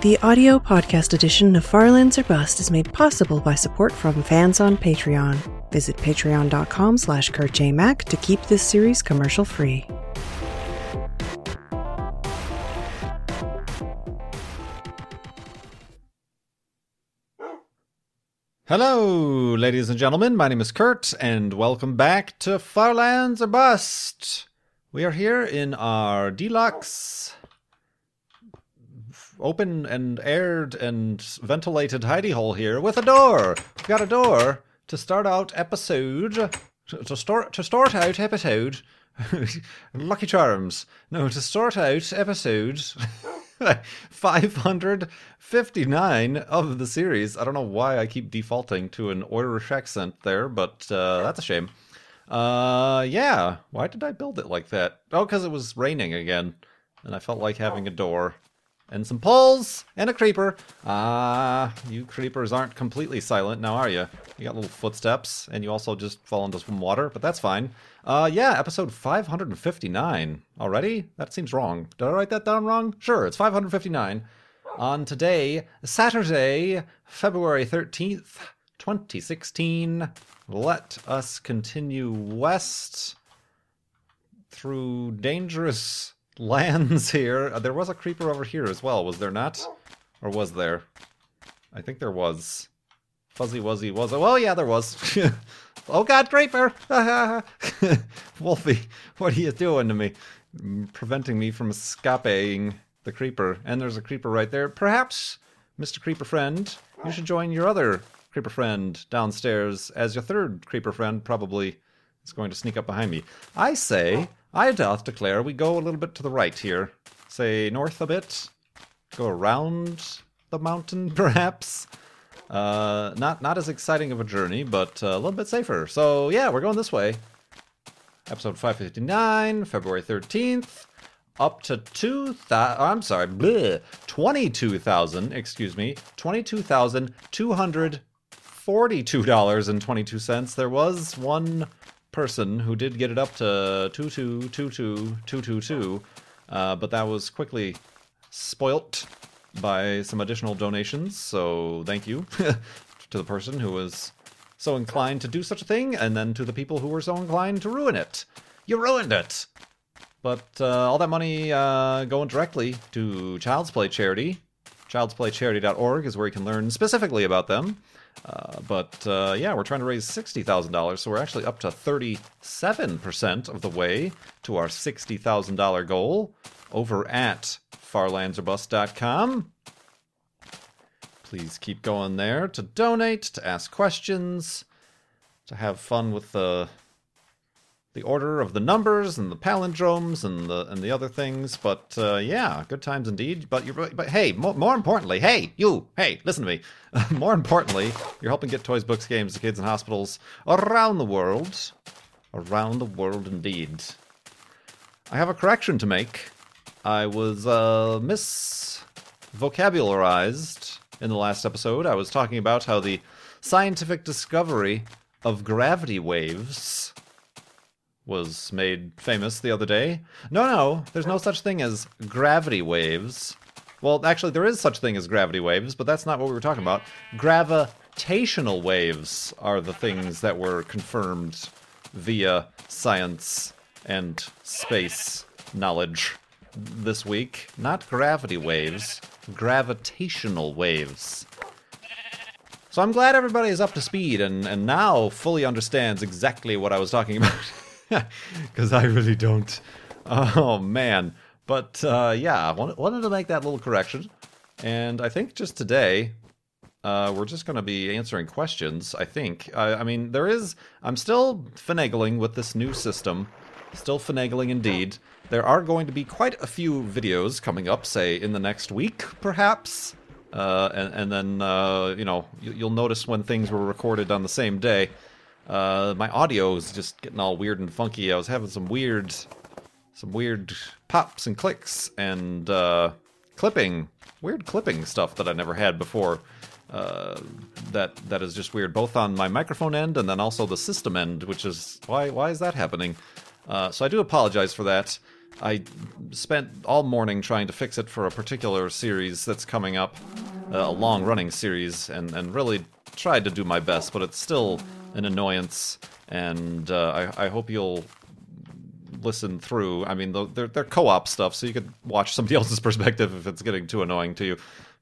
The audio podcast edition of Farlands or Bust is made possible by support from fans on Patreon. Visit patreon.com slash kurtjmac to keep this series commercial free. Hello, ladies and gentlemen. My name is Kurt, and welcome back to Farlands or Bust. We are here in our deluxe, open and aired and ventilated hidey hole here with a door. We've got a door to start out episode. To, to start to start out episode. Lucky Charms. No, to start out episode. 559 of the series. I don't know why I keep defaulting to an Irish accent there, but uh, that's a shame. Uh, yeah. Why did I build it like that? Oh, because it was raining again, and I felt like having a door and some poles and a creeper. Ah, you creepers aren't completely silent now, are you? You got little footsteps, and you also just fall into some water, but that's fine. Uh, yeah, episode 559 already. That seems wrong. Did I write that down wrong? Sure, it's 559. On today, Saturday, February 13th, 2016. Let us continue west through dangerous lands here. Uh, there was a creeper over here as well, was there not? Or was there? I think there was. Fuzzy Wuzzy was. Well, yeah, there was. oh God, creeper! Wolfie, what are you doing to me? Mm, Preventing me from escaping the creeper. And there's a creeper right there. Perhaps, Mr. Creeper Friend, you should join your other creeper friend downstairs as your third creeper friend probably is going to sneak up behind me. I say, I doth declare we go a little bit to the right here. Say north a bit. Go around the mountain, perhaps. Uh, not not as exciting of a journey, but uh, a little bit safer. So yeah, we're going this way. Episode 559, February 13th. Up to 2,000, I'm sorry, bleh, 22,000, excuse me, $22,242.22. There was one person who did get it up to 222222, uh, but that was quickly spoilt by some additional donations, so thank you to the person who was so inclined to do such a thing, and then to the people who were so inclined to ruin it. You ruined it! But uh, all that money uh, going directly to Child's Play Charity. Child'sPlayCharity.org is where you can learn specifically about them. Uh, but uh, yeah, we're trying to raise $60,000, so we're actually up to 37% of the way to our $60,000 goal over at farlandsorbust.com. Please keep going there to donate, to ask questions, to have fun with the the order of the numbers and the palindromes and the and the other things. But uh, yeah, good times indeed. But you but hey, more, more importantly, hey you, hey, listen to me. more importantly, you're helping get toys, books, games to kids in hospitals around the world, around the world indeed. I have a correction to make. I was uh, misvocabularized in the last episode. I was talking about how the scientific discovery of gravity waves was made famous the other day. No, no, there's no such thing as gravity waves. Well, actually, there is such thing as gravity waves, but that's not what we were talking about. Gravitational waves are the things that were confirmed via science and space knowledge this week. Not gravity waves, gravitational waves. So I'm glad everybody is up to speed and, and now fully understands exactly what I was talking about. Because I really don't. Oh, man. But uh, yeah, I wanted, to make that little correction. And I think just today, uh, we're just going to be answering questions, I think. I, I mean, there is. I'm still finagling with this new system. Still finagling indeed. There are going to be quite a few videos coming up, say, in the next week, perhaps. Uh, and, and then, uh, you know, you, you'll notice when things were recorded on the same day. Uh, my audio is just getting all weird and funky. I was having some weird, some weird pops and clicks and uh, clipping, weird clipping stuff that I never had before. Uh, that that is just weird, both on my microphone end and then also the system end, which is why why is that happening? Uh, so I do apologize for that. I spent all morning trying to fix it for a particular series that's coming up, uh, a long running series, and, and really tried to do my best, but it's still an annoyance. And uh, I, I hope you'll listen through. I mean, they're, they're co op stuff, so you could watch somebody else's perspective if it's getting too annoying to you.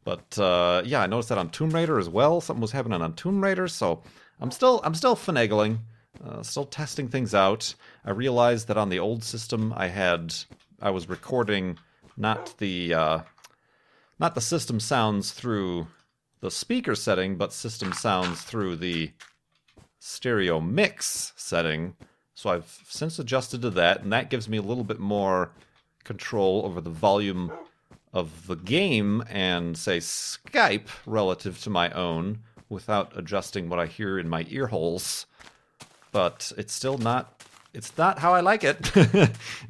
But uh, yeah, I noticed that on Tomb Raider as well. Something was happening on Tomb Raider, so I'm still I'm still finagling, uh, still testing things out. I realized that on the old system, I had I was recording not the uh, not the system sounds through the speaker setting, but system sounds through the stereo mix setting. So I've since adjusted to that, and that gives me a little bit more control over the volume of the game and say Skype relative to my own without adjusting what I hear in my ear holes. But it's still not it's not how I like it,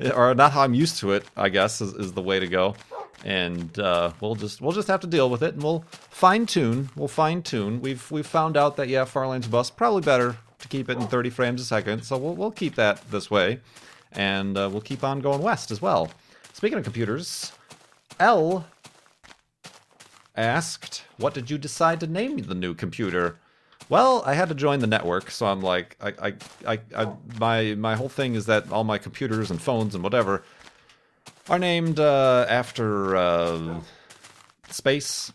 or not how I'm used to it. I guess is, is the way to go, and uh, we'll just we'll just have to deal with it, and we'll fine tune. We'll fine tune. We've we've found out that yeah, Farlands Bust probably better to keep it in 30 frames a second, so we'll we'll keep that this way, and uh, we'll keep on going west as well. Speaking of computers, L asked, "What did you decide to name the new computer?" Well, I had to join the network, so I'm like, I, I, I, I my my whole thing is that all my computers and phones and whatever are named uh, after uh, space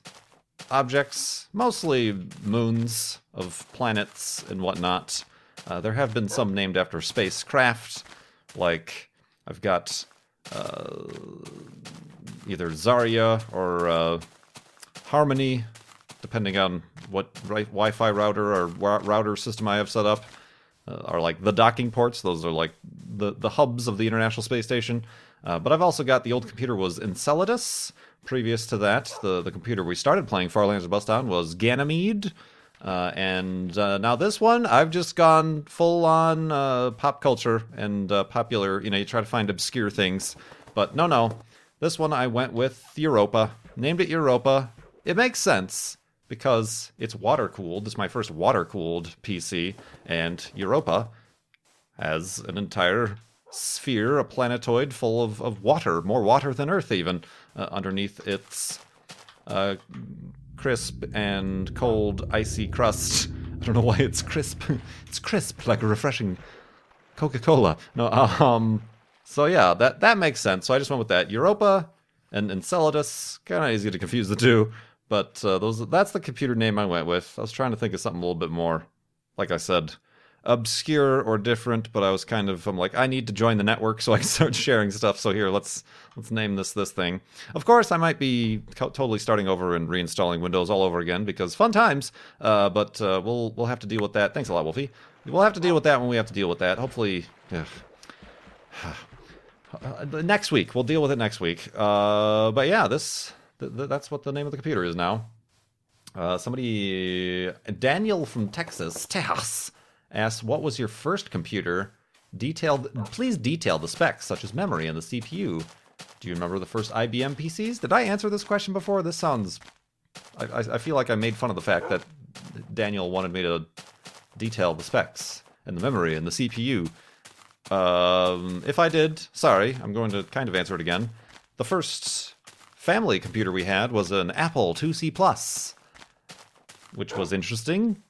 objects, mostly moons of planets and whatnot. Uh, there have been some named after spacecraft, like I've got uh, either Zarya or uh, Harmony, depending on what right, Wi-Fi router or router system I have set up. Uh, are like the docking ports; those are like the the hubs of the International Space Station. Uh, but I've also got the old computer was Enceladus. Previous to that, the the computer we started playing Farlands Bust on was Ganymede. Uh, and uh, now this one, I've just gone full on uh, pop culture and uh, popular. You know, you try to find obscure things, but no, no, this one I went with Europa. Named it Europa. It makes sense because it's water cooled. It's my first water cooled PC, and Europa has an entire sphere, a planetoid full of, of water, more water than Earth, even, uh, underneath its uh, crisp and cold, icy crust. I don't know why it's crisp. it's crisp, like a refreshing Coca Cola. No, um, so yeah, that that makes sense. So I just went with that. Europa and Enceladus, kind of easy to confuse the two, but uh, those that's the computer name I went with. I was trying to think of something a little bit more, like I said, obscure or different. But I was kind of I'm like I need to join the network so I can start sharing stuff. So here, let's let's name this this thing. Of course, I might be co- totally starting over and reinstalling Windows all over again because fun times. Uh, but uh, we'll we'll have to deal with that. Thanks a lot, Wolfie. We'll have to deal with that when we have to deal with that. Hopefully. Uh, next week. We'll deal with it next week. Uh, but yeah, this th- th- that's what the name of the computer is now. Uh, somebody, Daniel from Texas, Texas, asked, "What was your first computer?" Detailed. Please detail the specs, such as memory and the CPU. Do you remember the first IBM PCs? Did I answer this question before? This sounds. I, I, I feel like I made fun of the fact that Daniel wanted me to detail the specs and the memory and the CPU. Um, if I did, sorry, I'm going to kind of answer it again. The first family computer we had was an Apple IIc Plus, which was interesting.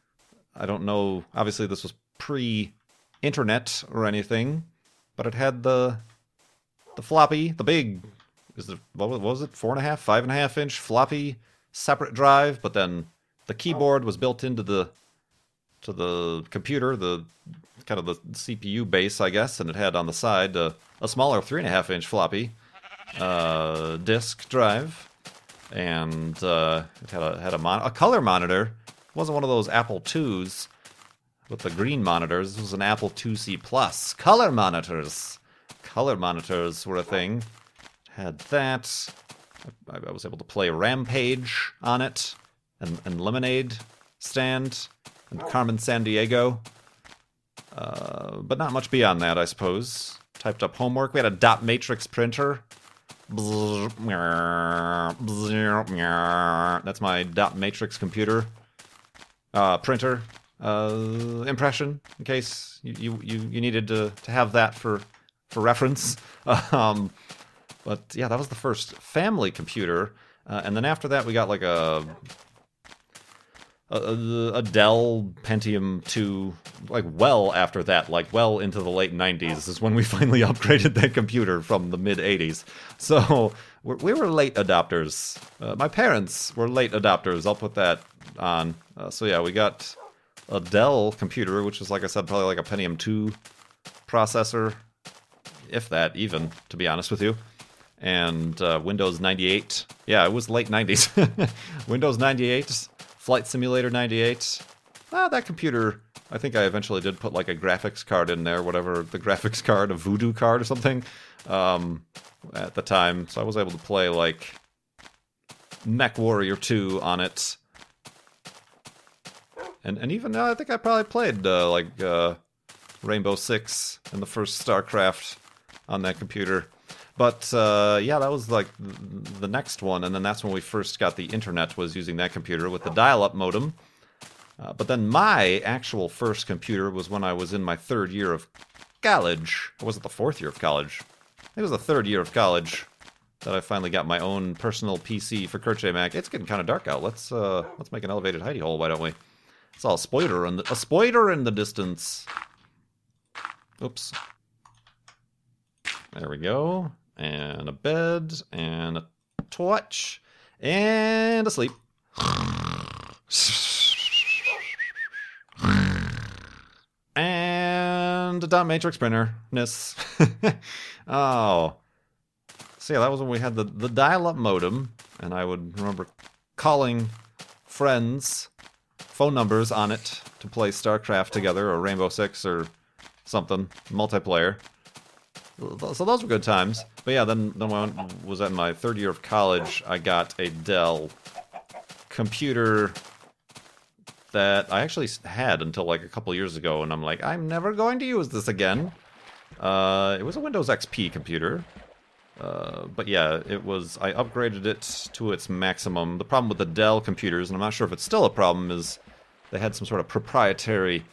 I don't know. Obviously, this was pre-internet or anything, but it had the the floppy, the big, is it what was it, four and a half, five and a half inch floppy separate drive, but then the keyboard was built into the to the computer, the kind of the CPU base, I guess, and it had on the side uh, a smaller three and a half inch floppy uh, disk drive, and uh, it had a had a, mon- a color monitor. It wasn't one of those Apple IIs with the green monitors. This was an Apple IIc Plus color monitors. Color monitors were a thing. Had that. I, I was able to play Rampage on it, and, and Lemonade Stand, and Carmen Sandiego. Uh, but not much beyond that, I suppose. Typed up homework. We had a dot matrix printer. That's my dot matrix computer uh, printer uh, impression. In case you, you, you needed to, to have that for for reference. Um, but yeah, that was the first family computer, uh, and then after that we got like a a, a Dell Pentium 2, like well after that, like well into the late 90s, is when we finally upgraded that computer from the mid 80s. So we're, we were late adopters. Uh, my parents were late adopters. I'll put that on. Uh, so yeah, we got a Dell computer, which is like I said, probably like a Pentium 2 processor, if that even, to be honest with you. And uh, Windows 98. Yeah, it was late 90s. Windows 98 Flight Simulator 98. Ah, that computer. I think I eventually did put like a graphics card in there, whatever the graphics card, a Voodoo card or something, um, at the time. So I was able to play like Mech Warrior 2 on it. And and even uh, I think I probably played uh, like uh, Rainbow Six and the first StarCraft on that computer. But uh, yeah, that was like the next one, and then that's when we first got the internet. Was using that computer with the dial-up modem. Uh, but then my actual first computer was when I was in my third year of college. Or was it the fourth year of college? It was the third year of college that I finally got my own personal PC for J. Mac. It's getting kind of dark out. Let's uh, let's make an elevated hidey hole. Why don't we? It's all spoiler in the, a spoiler in the distance. Oops. There we go and a bed, and a torch, and a sleep. and a dot matrix printer. Ness. oh. So yeah, that was when we had the, the dial-up modem, and I would remember calling friends, phone numbers on it to play StarCraft together, or Rainbow Six, or something, multiplayer so those were good times. But yeah, then, then when I was at my third year of college, I got a Dell computer that I actually had until like a couple years ago, and I'm like, I'm never going to use this again. Uh, it was a Windows XP computer. Uh, but yeah, it was. I upgraded it to its maximum. The problem with the Dell computers, and I'm not sure if it's still a problem, is they had some sort of proprietary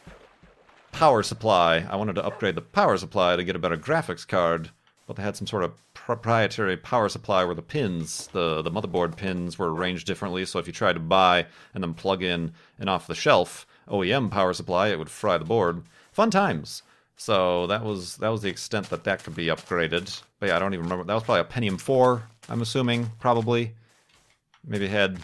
power supply. I wanted to upgrade the power supply to get a better graphics card, but they had some sort of proprietary power supply where the pins, the, the motherboard pins, were arranged differently. So if you tried to buy and then plug in an off the shelf OEM power supply, it would fry the board. Fun times. So that was that was the extent that that could be upgraded. But yeah, I don't even remember. That was probably a Pentium 4. I'm assuming probably. Maybe had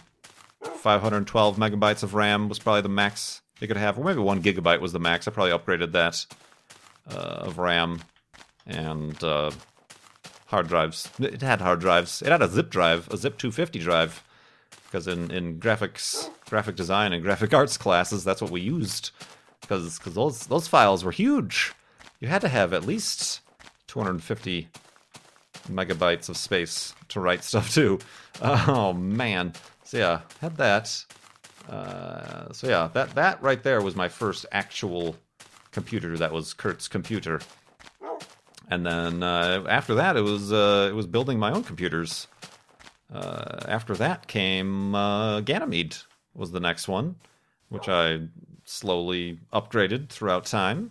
512 megabytes of RAM was probably the max you could have, or maybe one gigabyte was the max. I probably upgraded that uh, of RAM and uh, hard drives. It had hard drives. It had a zip drive, a zip 250 drive, because in, in graphics, graphic design, and graphic arts classes, that's what we used. Because because those those files were huge. You had to have at least 250 megabytes of space to write stuff to. Oh man. So yeah, had that. Uh, so yeah, that that right there was my first actual computer. That was Kurt's computer. And then uh, after that, it was uh, it was building my own computers. Uh, after that came uh, Ganymede was the next one, which I slowly upgraded throughout time.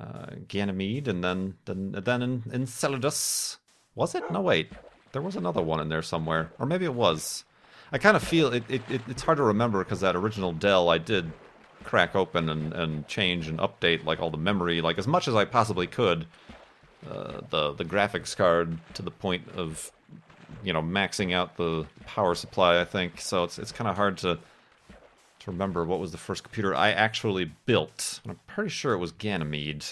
Uh, Ganymede, and then then then in, Enceladus. Was it? No, wait. There was another one in there somewhere, or maybe it was. I kind of feel it, it, it, It's hard to remember because that original Dell I did crack open and, and change and update like all the memory like as much as I possibly could. Uh, the the graphics card to the point of you know maxing out the power supply. I think so. It's it's kind of hard to to remember what was the first computer I actually built. I'm pretty sure it was Ganymede.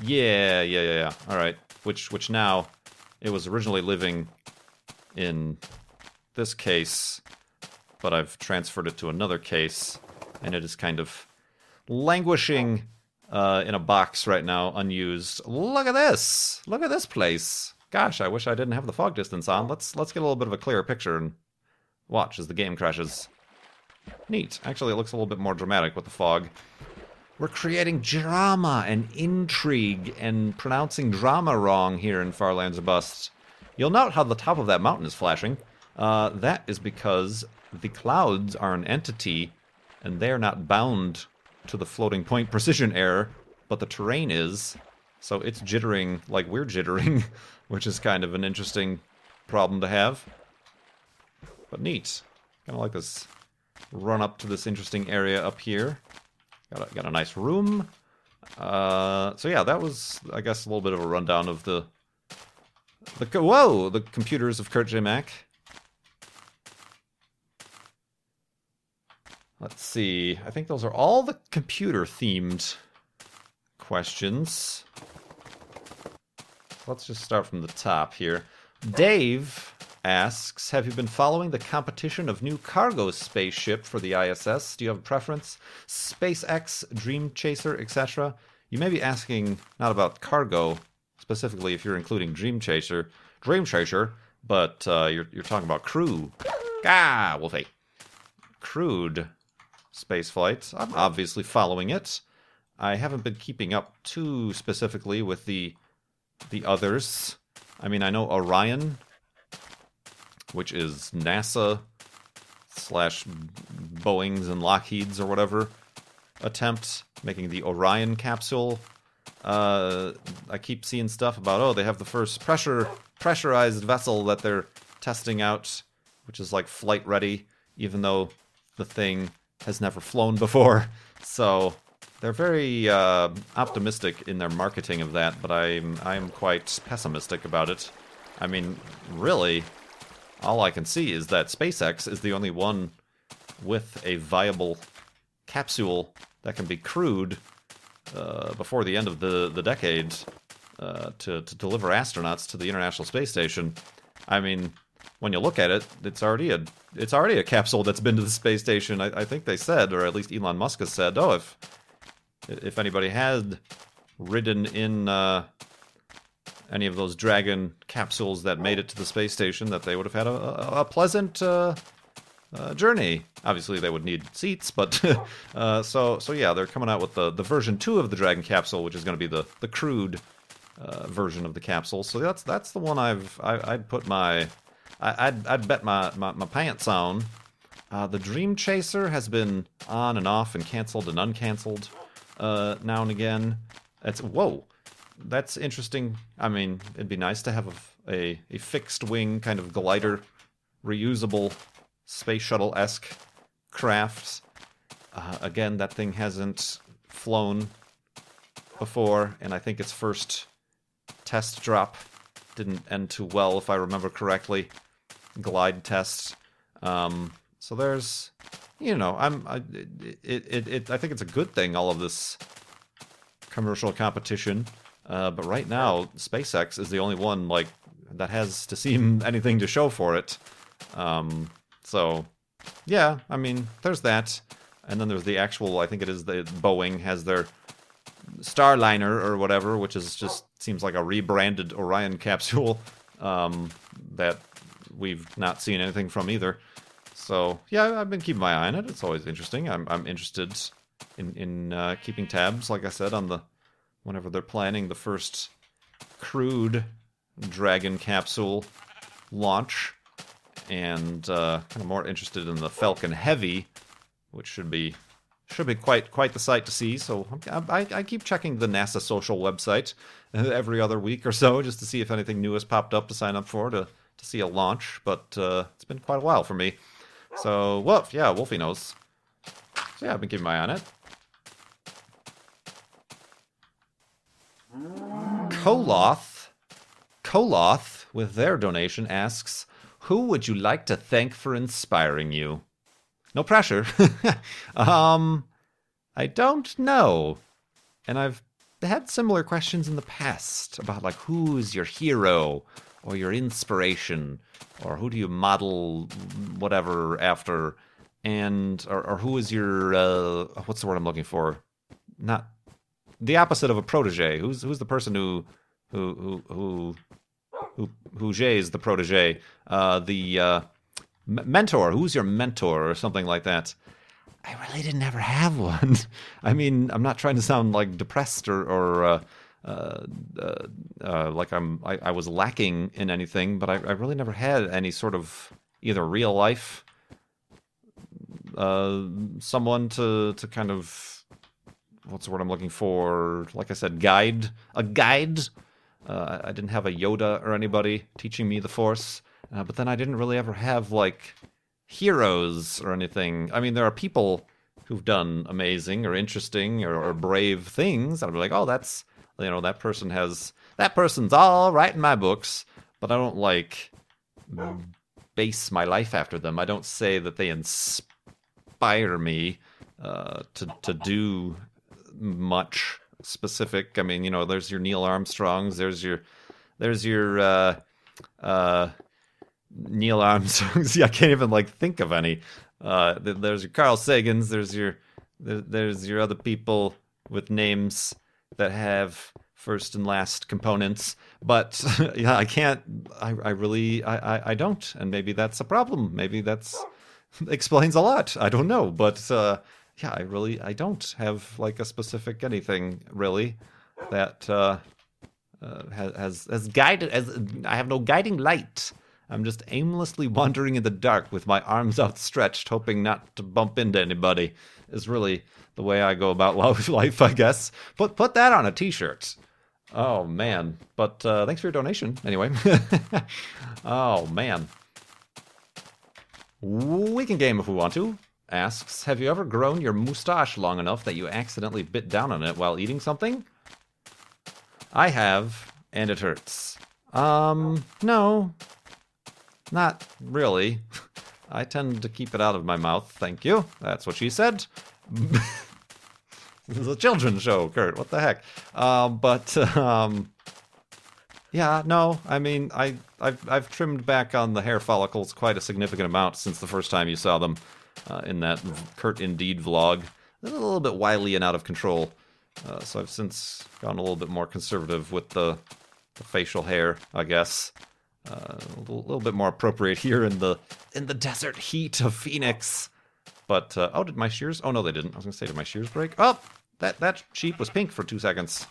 Yeah, yeah, yeah, yeah. All right. Which which now it was originally living in this case, but I've transferred it to another case, and it is kind of languishing uh, in a box right now, unused. Look at this! Look at this place! Gosh, I wish I didn't have the fog distance on. Let's let's get a little bit of a clearer picture and watch as the game crashes. Neat. Actually, it looks a little bit more dramatic with the fog. We're creating drama and intrigue and pronouncing drama wrong here in Far Lands or Bust. You'll note how the top of that mountain is flashing. Uh, that is because the clouds are an entity and they are not bound to the floating point precision error, but the terrain is. So it's jittering like we're jittering, which is kind of an interesting problem to have. But neat. Kind of like this run up to this interesting area up here. Got a, got a nice room. Uh, so yeah, that was, I guess, a little bit of a rundown of the the whoa the computers of Kurt J. Mac. Let's see. I think those are all the computer themed questions. Let's just start from the top here. Dave asks Have you been following the competition of new cargo spaceship for the ISS? Do you have a preference? SpaceX, Dream Chaser, etc.? You may be asking not about cargo, specifically if you're including Dream Chaser, Dream Chaser, but uh, you're, you're talking about crew. Ah, Wolfie. Crewed space flight. I'm obviously following it. I haven't been keeping up too specifically with the the others. I mean, I know Orion, which is NASA slash Boeing's and Lockheed's or whatever attempt making the Orion capsule. Uh, I keep seeing stuff about oh they have the first pressure pressurized vessel that they're testing out, which is like flight ready, even though the thing has never flown before. So they're very uh, optimistic in their marketing of that, but I'm I'm quite pessimistic about it. I mean, really, all I can see is that SpaceX is the only one with a viable capsule that can be crewed uh, before the end of the the decade uh, to to deliver astronauts to the International Space Station. I mean, when you look at it, it's already a it's already a capsule that's been to the space station. I, I think they said, or at least Elon Musk has said, oh, if if anybody had ridden in uh, any of those Dragon capsules that made it to the space station, that they would have had a, a, a pleasant uh, uh, journey. Obviously, they would need seats, but uh, so so yeah, they're coming out with the, the version two of the Dragon capsule, which is going to be the the crewed uh, version of the capsule. So that's that's the one I've I, I'd put my I, would I'd bet my, my, my pants on. Uh, the Dream Chaser has been on and off and canceled and uncanceled uh, now and again. It's whoa, that's interesting. I mean, it'd be nice to have a, a, a fixed wing kind of glider, reusable space shuttle esque craft. Uh, again, that thing hasn't flown before, and I think its first test drop didn't end too well, if I remember correctly glide tests. Um, so there's, you know, I'm, I, it, it, it, I think it's a good thing. All of this commercial competition, uh, but right now SpaceX is the only one like that has to seem anything to show for it. Um, so yeah, I mean, there's that, and then there's the actual. I think it is the Boeing has their Starliner or whatever, which is just seems like a rebranded Orion capsule um, that we've not seen anything from either. So yeah, I've been keeping my eye on it. It's always interesting. I'm I'm interested in in uh, keeping tabs, like I said, on the whenever they're planning the first crewed Dragon capsule launch, and uh, kind of more interested in the Falcon Heavy, which should be should be quite quite the sight to see. So I, I keep checking the NASA social website every other week or so just to see if anything new has popped up to sign up for to to see a launch, but uh, it's been quite a while for me. So, Wolf, yeah, Wolfie knows. So, yeah, I've been keeping my eye on it. Koloth, Koloth, with their donation, asks, Who would you like to thank for inspiring you? No pressure. um, I don't know. And I've had similar questions in the past about, like, who's your hero? Or your inspiration or who do you model whatever after? And or, or who is your uh, what's the word i'm looking for? Not the opposite of a protege. Who's who's the person who who who who who who is the protege? Uh, the uh, mentor. Who's your mentor or something like that? I really didn't ever have one. I mean i'm not trying to sound like depressed or or uh, uh, uh, like I'm I, I, was lacking in anything, but I, I, really never had any sort of either real life uh, someone to to kind of what's the word I'm looking for? Like I said, guide a guide. I didn't have a Yoda or anybody teaching me the Force, but then I didn't really ever have like heroes or anything. I mean, there are people who've done amazing or interesting or, or brave things. I'd be like, oh, that's you know that person has that person's all right in my books, but I don't like base my life after them. I don't say that they inspire me uh, to to do much specific. I mean, you know, there's your Neil Armstrongs, there's your there's your uh, uh, Neil Armstrongs. yeah, I can't even like think of any. Uh, there's your Carl Sagans. There's your there's your other people with names that have first and last components. But yeah, I can't. I, I really I, I, I don't, and maybe that's a problem. Maybe that's explains a lot. I don't know, but uh, yeah, I really I don't have like a specific anything really that uh, uh, has has guided as I have no guiding light. I'm just aimlessly wandering in the dark with my arms outstretched, hoping not to bump into anybody. Is really the way I go about life, I guess. Put put that on a T-shirt. Oh man! But uh, thanks for your donation anyway. oh man. We can game if we want to. Asks, have you ever grown your moustache long enough that you accidentally bit down on it while eating something? I have, and it hurts. Um, no. Not really. I tend to keep it out of my mouth, thank you. That's what she said. this is a children's show, Kurt. What the heck? Um, but um, yeah, no. I mean, I I've I've trimmed back on the hair follicles quite a significant amount since the first time you saw them uh, in that Kurt Indeed vlog. A little bit wily and out of control. Uh, so I've since gone a little bit more conservative with the, the facial hair, I guess. Uh, a little, bit more appropriate here in the in the desert heat of Phoenix. But uh, oh, did my shears? Oh no, they didn't. I was gonna say, did my shears break? Oh, that that sheep was pink for two seconds.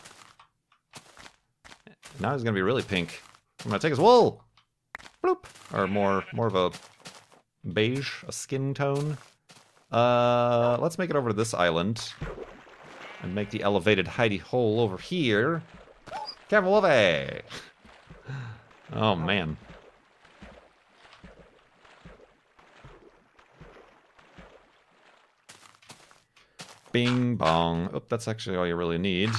Now he's gonna be really pink. I'm gonna take his wool. Bloop. Or more more of a beige, a skin tone. Uh, let's make it over to this island and make the elevated hidey hole over here. It. Oh man. Bing bong. Oh, that's actually all you really need.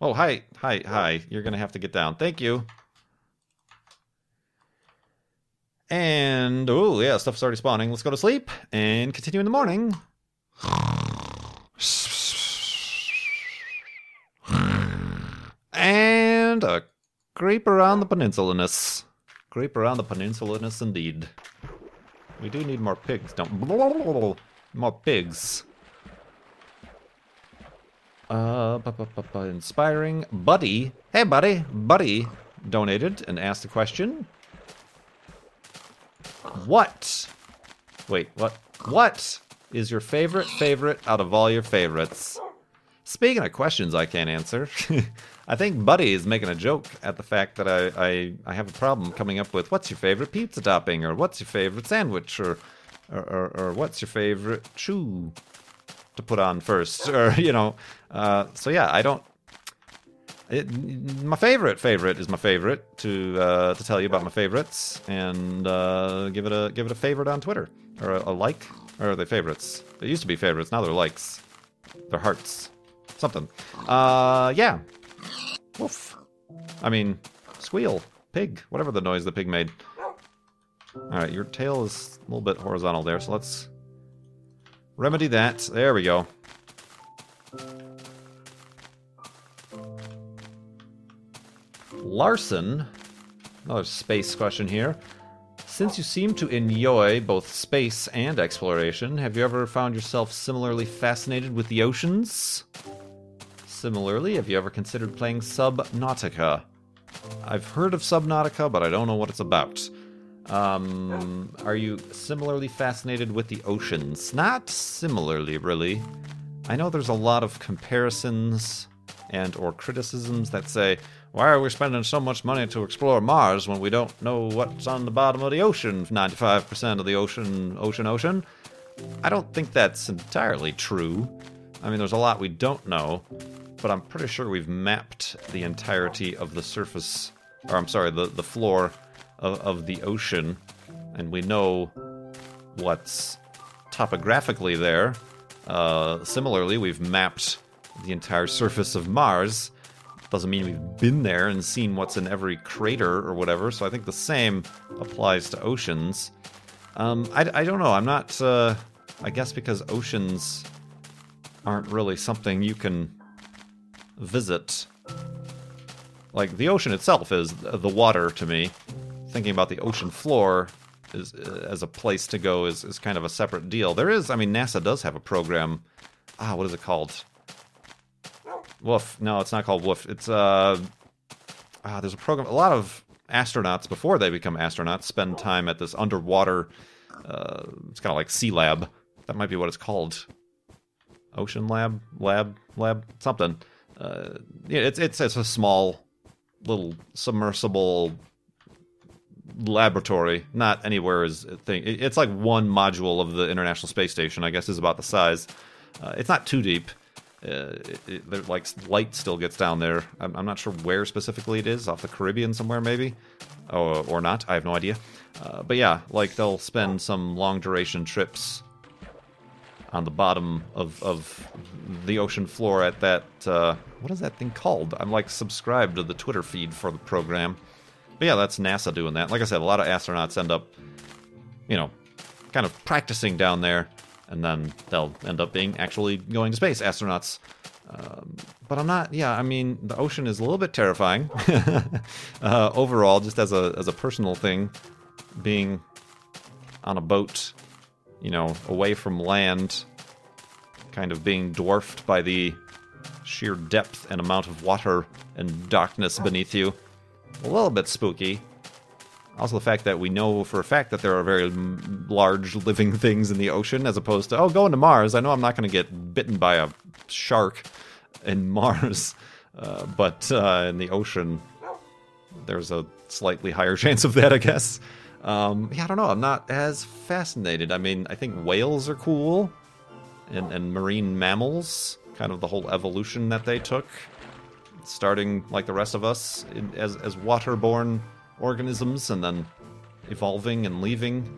Oh, hi, hi, hi. You're gonna have to get down. Thank you. And, oh, yeah, stuff's already spawning. Let's go to sleep and continue in the morning. And a creep around the peninsulaness. Creep around the peninsulaness indeed. We do need more pigs, don't More pigs. Uh, inspiring. Buddy. Hey, buddy. Buddy donated and asked a question. What? Wait, what? What is your favorite favorite out of all your favorites? Speaking of questions I can't answer, I think Buddy is making a joke at the fact that I, I, I have a problem coming up with what's your favorite pizza topping, or what's your favorite sandwich, or, or, or, or what's your favorite chew to put on first, or, you know. Uh, so yeah, I don't it, my favorite favorite is my favorite to uh, to tell you about my favorites and uh, give it a give it a favorite on Twitter or a, a, like or are they favorites? They used to be favorites, now they're likes. They're hearts. Something. Uh, yeah. Woof. I mean, squeal, pig, whatever the noise the pig made. All right, your tail is a little bit horizontal there, so let's remedy that. There we go. Larson, another space question here. Since you seem to enjoy both space and exploration, have you ever found yourself similarly fascinated with the oceans? Similarly, have you ever considered playing Subnautica? I've heard of Subnautica, but I don't know what it's about. Um, are you similarly fascinated with the oceans? Not similarly, really. I know there's a lot of comparisons and or criticisms that say, why are we spending so much money to explore Mars when we don't know what's on the bottom of the ocean? 95% of the ocean, ocean, ocean. I don't think that's entirely true. I mean, there's a lot we don't know, but I'm pretty sure we've mapped the entirety of the surface, or I'm sorry, the, the floor of, of the ocean, and we know what's topographically there. Uh, similarly, we've mapped the entire surface of Mars. Doesn't mean we've been there and seen what's in every crater or whatever, so I think the same applies to oceans. Um, I, I don't know. I'm not. Uh, I guess because oceans aren't really something you can visit. Like the ocean itself is the water to me. Thinking about the ocean floor is as a place to go is, is kind of a separate deal. There is, I mean, NASA does have a program. Ah, what is it called? Woof. No, it's not called Woof. It's uh, ah, there's a program. A lot of astronauts before they become astronauts spend time at this underwater. Uh, it's kind of like Sea Lab. That might be what it's called. Ocean Lab, Lab, Lab, something. Uh, yeah, it's it's it's a small little submersible laboratory. Not anywhere is thing. It's like one module of the International Space Station. I guess is about the size. Uh, it's not too deep. Uh, it, it, like light still gets down there. I'm, I'm, not sure where specifically it is, off the Caribbean somewhere maybe, or, or not. I have no idea. Uh, but yeah, like they'll spend some long duration trips on the bottom of, of the ocean floor at that uh, what is that thing called? I'm like subscribed to the Twitter feed for the program. But yeah, that's NASA doing that. Like I said, a lot of astronauts end up, you know, kind of practicing down there, and then they'll end up being actually going to space astronauts. Um, but I'm not. Yeah, I mean, the ocean is a little bit terrifying uh, overall, just as a as a personal thing. Being on a boat you know, away from land, kind of being dwarfed by the sheer depth and amount of water and darkness beneath you. A little bit spooky. Also, the fact that we know for a fact that there are very large living things in the ocean, as opposed to, oh, going to Mars. I know I'm not going to get bitten by a shark in Mars, uh, but uh, in the ocean, there's a slightly higher chance of that, I guess. Um, yeah, I don't know. I'm not as fascinated. I mean, I think whales are cool, and, and marine mammals, kind of the whole evolution that they took, starting like the rest of us in, as as waterborne organisms, and then evolving and leaving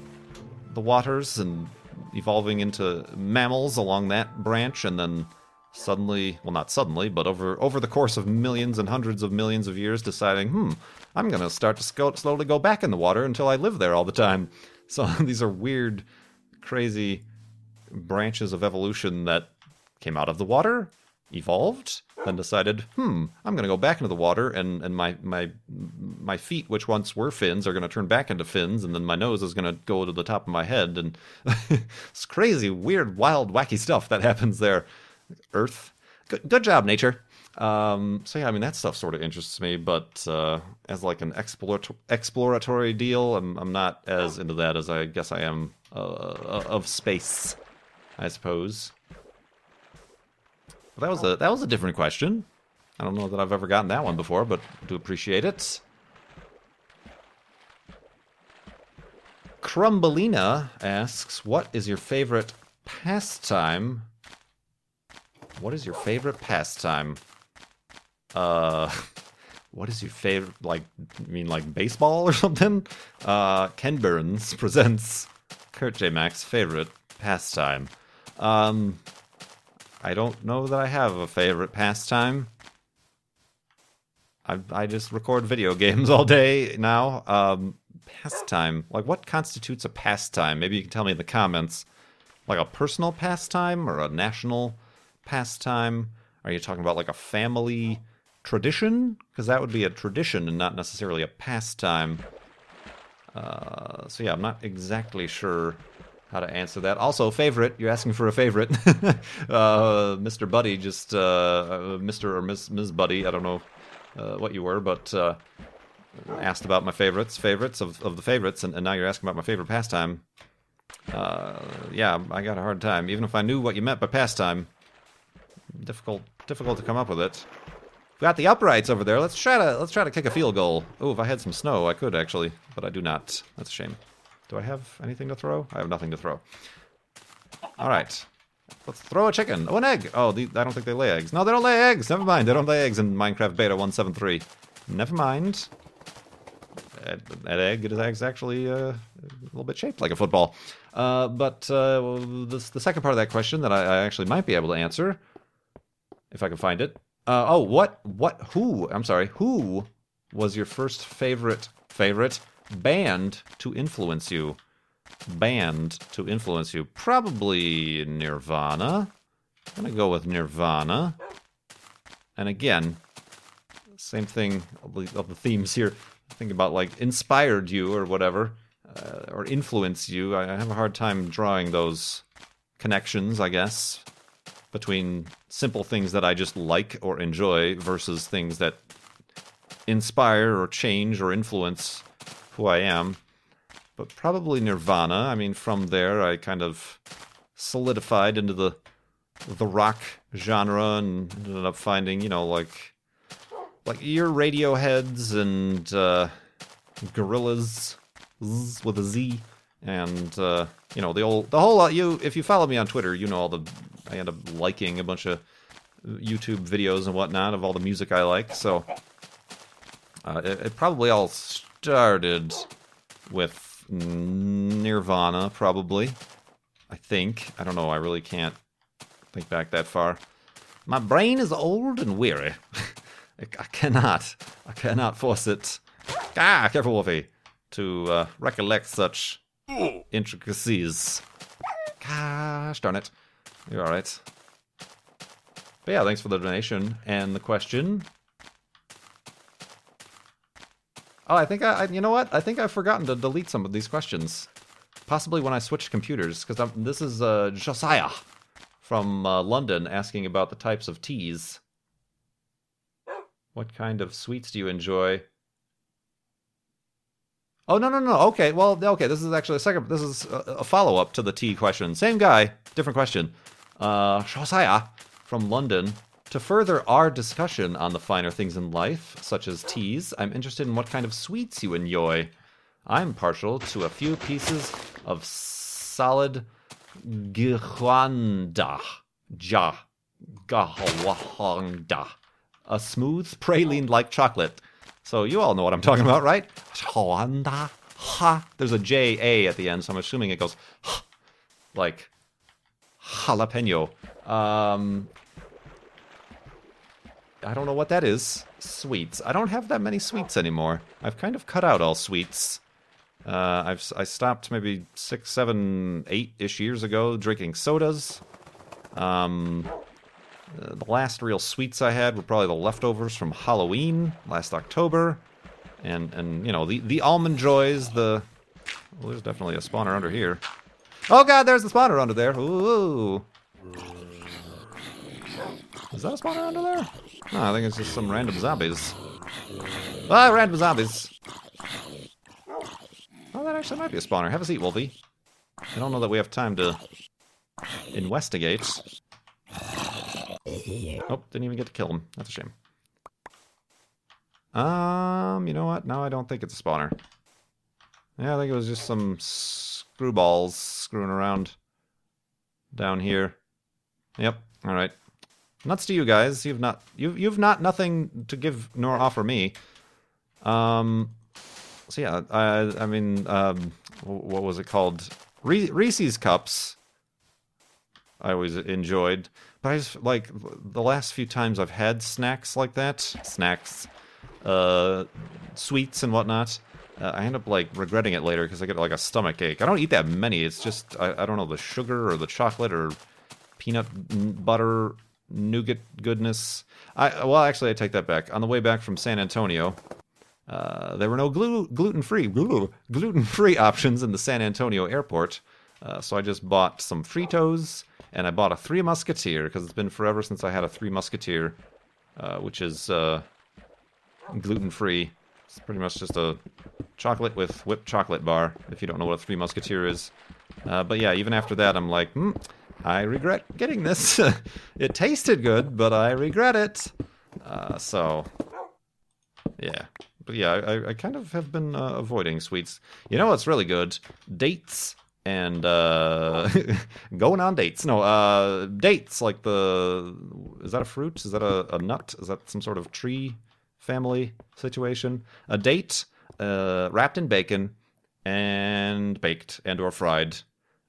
the waters and evolving into mammals along that branch, and then suddenly, well, not suddenly, but over over the course of millions and hundreds of millions of years, deciding, hmm, I'm going to start to slowly go back in the water until I live there all the time. So these are weird, crazy branches of evolution that came out of the water, evolved, then decided, hmm, I'm going to go back into the water, and, and my, my, my feet, which once were fins, are going to turn back into fins, and then my nose is going to go to the top of my head. And it's crazy, weird, wild, wacky stuff that happens there. Earth. Good, good job, nature. Um, so yeah, I mean that stuff sort of interests me, but uh, as like an explorat- exploratory deal, I'm I'm not as into that as I guess I am uh, uh of space, I suppose. But that was a that was a different question. I don't know that I've ever gotten that one before, but do appreciate it. Crumbelina asks, "What is your favorite pastime?" What is your favorite pastime? Uh, what is your favorite? Like, I mean, like baseball or something? Uh, Ken Burns presents Kurt J. Mac's favorite pastime. Um, I don't know that I have a favorite pastime. I I just record video games all day now. Um, pastime, like what constitutes a pastime? Maybe you can tell me in the comments. Like a personal pastime or a national pastime? Are you talking about like a family tradition? Because that would be a tradition and not necessarily a pastime. Uh, so yeah, I'm not exactly sure how to answer that. Also, favorite. You're asking for a favorite. uh, Mr. Buddy, just uh, uh Mr. or Miss Ms. Buddy. I don't know uh, what you were, but uh, asked about my favorites, favorites of, of the favorites, and, and now you're asking about my favorite pastime. yeah, I got a hard time. Even if I knew what you meant by pastime, difficult difficult to come up with it. We got the uprights over there. Let's try to let's try to kick a field goal. Oh, if I had some snow, I could actually, but I do not. That's a shame. Do I have anything to throw? I have nothing to throw. All right. Let's throw a chicken. Oh, an egg. Oh, the, I don't think they lay eggs. No, they don't lay eggs. Never mind. They don't lay eggs in Minecraft Beta 173. Never mind. That, egg is actually uh, a little bit shaped like a football. Uh, but uh, the, the second part of that question that I, I, actually might be able to answer, if I can find it. Uh, oh, what? What? Who? I'm sorry. Who was your first favorite favorite band to influence you? Band to influence you? Probably Nirvana. I'm gonna go with Nirvana. And again, same thing of the, themes here. Think about like inspired you or whatever, uh, or influence you. I, I have a hard time drawing those connections, I guess, between simple things that I just like or enjoy versus things that inspire or change or influence who I am. But probably Nirvana. I mean, from there, I kind of solidified into the the rock genre and ended up finding, you know, like like your Radioheads and uh, Gorillaz with a Z, and uh, you know the old the whole you. If you follow me on Twitter, you know all the I end up liking a bunch of YouTube videos and whatnot of all the music I like. So uh, it, it probably all started with Nirvana, probably. I think. I don't know. I really can't think back that far. My brain is old and weary. I cannot, I cannot force it. Ah, careful, Wolfie, to uh, recollect such intricacies. Gosh darn it. You're alright. But yeah, thanks for the donation and the question. Oh, I think I, I, you know what? I think I've forgotten to delete some of these questions. Possibly when I switch computers, because this is uh, Josiah from uh, London asking about the types of teas. What kind of sweets do you enjoy? Oh no no no. Okay, well okay. This is actually a second. This is a, a follow up to the tea question. Same guy, different question. Uh, Shosaya from London. To further our discussion on the finer things in life, such as teas, I'm interested in what kind of sweets you enjoy. I'm partial to a few pieces of solid Gwanda. Ja. Gahwanda a smooth praline like chocolate. So you all know what I'm talking about, right? Ha. There's a J A at the end, so I'm assuming it goes like jalapeno. Um, I don't know what that is. Sweets. I don't have that many sweets anymore. I've kind of cut out all sweets. Uh, I've I stopped maybe six, seven, eight ish years ago drinking sodas. Um, uh, the last real sweets I had were probably the leftovers from Halloween last October, and and you know the the almond joys. The well, there's definitely a spawner under here. Oh god, there's the spawner under there. Ooh. Is that a spawner under there? No, I think it's just some random zombies. Ah, random zombies. Oh, that actually might be a spawner. Have a seat, Wolfie. I don't know that we have time to investigate. Oh, didn't even get to kill him. That's a shame. Um, you know what? No, I don't think it's a spawner. Yeah, I think it was just some screwballs screwing around down here. Yep. All right. Nuts to you guys. You've not you've you've not nothing to give nor offer me. Um. So yeah, I I mean, um, what was it called? Reese's cups. I always enjoyed. But I just like the last few times I've had snacks like that, snacks, uh, sweets and whatnot. Uh, I end up like regretting it later because I get like a stomach ache. I don't eat that many. It's just I, I don't know the sugar or the chocolate or peanut butter nougat goodness. I well actually I take that back. On the way back from San Antonio, uh, there were no glu- gluten free gluten free options in the San Antonio airport, uh, so I just bought some Fritos and I bought a Three Musketeer because it's been forever since I had a Three Musketeer, uh, which is uh, gluten free. It's pretty much just a chocolate with whipped chocolate bar. If you don't know what a Three Musketeer is, uh, but yeah, even after that, I'm like, hmm, I regret getting this. it tasted good, but I regret it. Uh, so, yeah. But yeah, I, I kind of have been uh, avoiding sweets. You know what's really good? Dates and uh, going on dates. No, uh, dates like the is that a fruit? Is that a, a nut? Is that some sort of tree family situation? A date uh, wrapped in bacon and baked and or fried.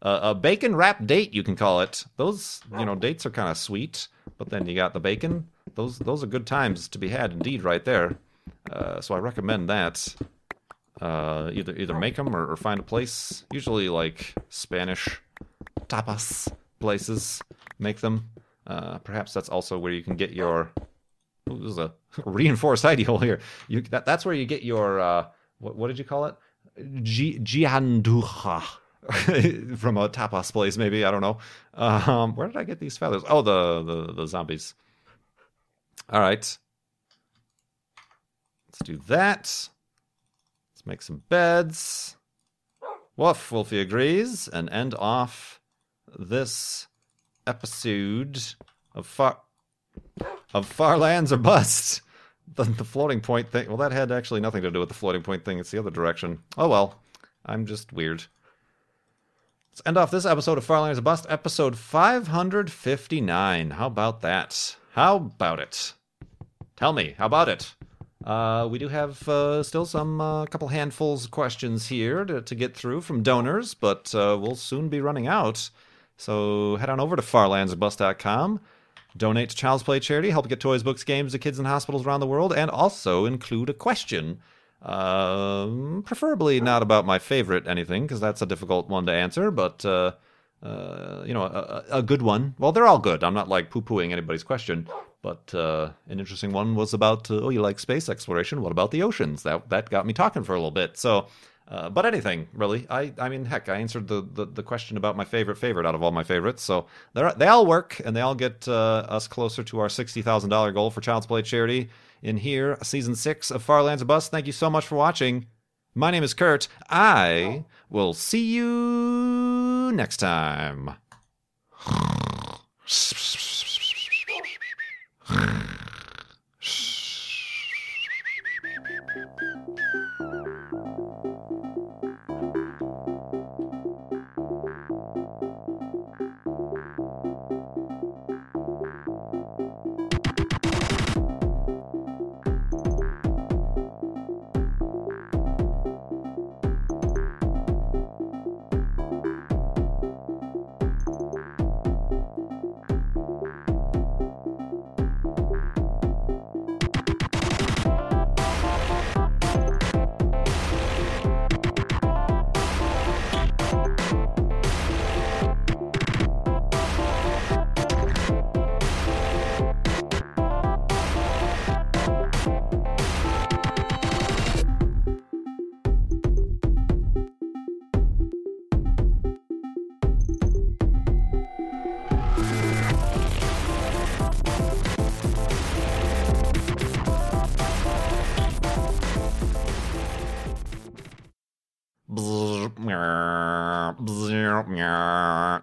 Uh, a bacon wrapped date, you can call it. Those you know dates are kind of sweet, but then you got the bacon. Those those are good times to be had indeed, right there. Uh, so I recommend that. Uh, either either make them or, or find a place. Usually like Spanish tapas places make them. Uh, perhaps that's also where you can get your. Ooh, this is a reinforced ideal here. You that, that's where you get your uh, what what did you call it? Gi- Gianduja from a tapas place, maybe I don't know. Um, where did I get these feathers? Oh, the the, the zombies. All right, let's do that. Let's make some beds. Woof, Wolfie agrees, and end off this episode of Far of Far Lands or Bust. The, the floating point thing. Well, that had actually nothing to do with the floating point thing. It's the other direction. Oh well, I'm just weird. Let's end off this episode of Far Lands or Bust, episode 559. How about that? How about it? Tell me, how about it? Uh, we do have uh, still some uh, couple handfuls of questions here to, to get through from donors, but uh, we'll soon be running out. So head on over to farlandsbus.com, donate to Child's Play charity, help get toys, books, games to kids in hospitals around the world, and also include a question. Um, preferably not about my favorite anything, because that's a difficult one to answer, but. Uh, uh, you know, a, a good one. Well, they're all good. I'm not like poo pooing anybody's question, but uh, an interesting one was about uh, oh, you like space exploration? What about the oceans? That that got me talking for a little bit. So, uh, but anything really. I I mean, heck, I answered the, the, the question about my favorite favorite out of all my favorites. So they they all work and they all get uh, us closer to our sixty thousand dollar goal for Child's Play charity. In here, season six of Far Lands or Bust. Thank you so much for watching. My name is Kurt. I will see you next time.